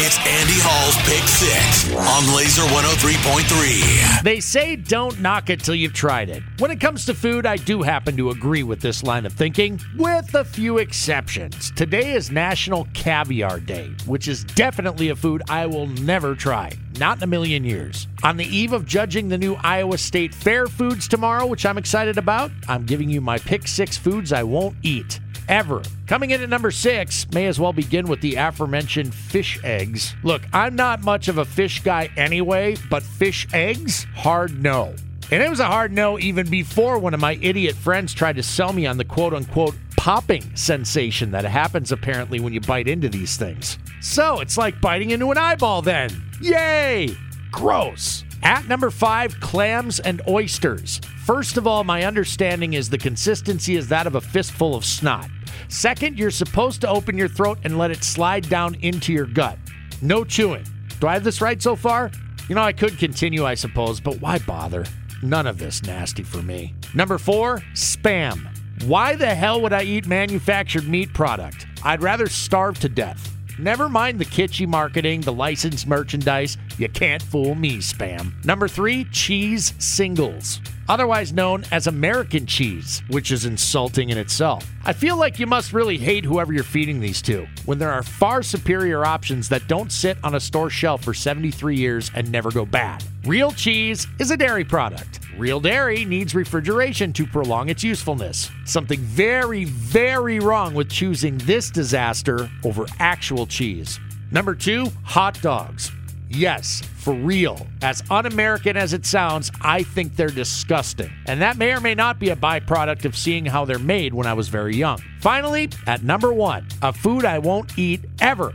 It's Andy Hall's Pick Six on Laser 103.3. They say don't knock it till you've tried it. When it comes to food, I do happen to agree with this line of thinking, with a few exceptions. Today is National Caviar Day, which is definitely a food I will never try. Not in a million years. On the eve of judging the new Iowa State Fair foods tomorrow, which I'm excited about, I'm giving you my pick six foods I won't eat ever. Coming in at number six, may as well begin with the aforementioned fish eggs. Look, I'm not much of a fish guy anyway, but fish eggs? Hard no. And it was a hard no even before one of my idiot friends tried to sell me on the quote unquote popping sensation that happens apparently when you bite into these things. So it's like biting into an eyeball then. Yay! Gross. At number five, clams and oysters. First of all, my understanding is the consistency is that of a fistful of snot. Second, you're supposed to open your throat and let it slide down into your gut. No chewing. Do I have this right so far? You know, I could continue, I suppose, but why bother? None of this nasty for me. Number four, spam. Why the hell would I eat manufactured meat product? I'd rather starve to death. Never mind the kitschy marketing, the licensed merchandise. You can't fool me, spam. Number three, cheese singles. Otherwise known as American cheese, which is insulting in itself. I feel like you must really hate whoever you're feeding these to, when there are far superior options that don't sit on a store shelf for 73 years and never go bad. Real cheese is a dairy product. Real dairy needs refrigeration to prolong its usefulness. Something very, very wrong with choosing this disaster over actual cheese. Number two, hot dogs. Yes, for real. As un American as it sounds, I think they're disgusting. And that may or may not be a byproduct of seeing how they're made when I was very young. Finally, at number one, a food I won't eat ever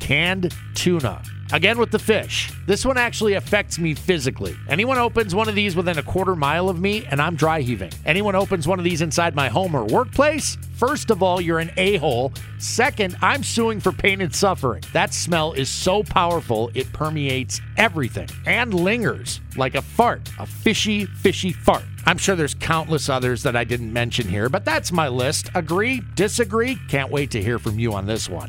canned tuna. Again with the fish. This one actually affects me physically. Anyone opens one of these within a quarter mile of me, and I'm dry heaving. Anyone opens one of these inside my home or workplace, first of all, you're an a hole. Second, I'm suing for pain and suffering. That smell is so powerful, it permeates everything and lingers like a fart, a fishy, fishy fart. I'm sure there's countless others that I didn't mention here, but that's my list. Agree? Disagree? Can't wait to hear from you on this one.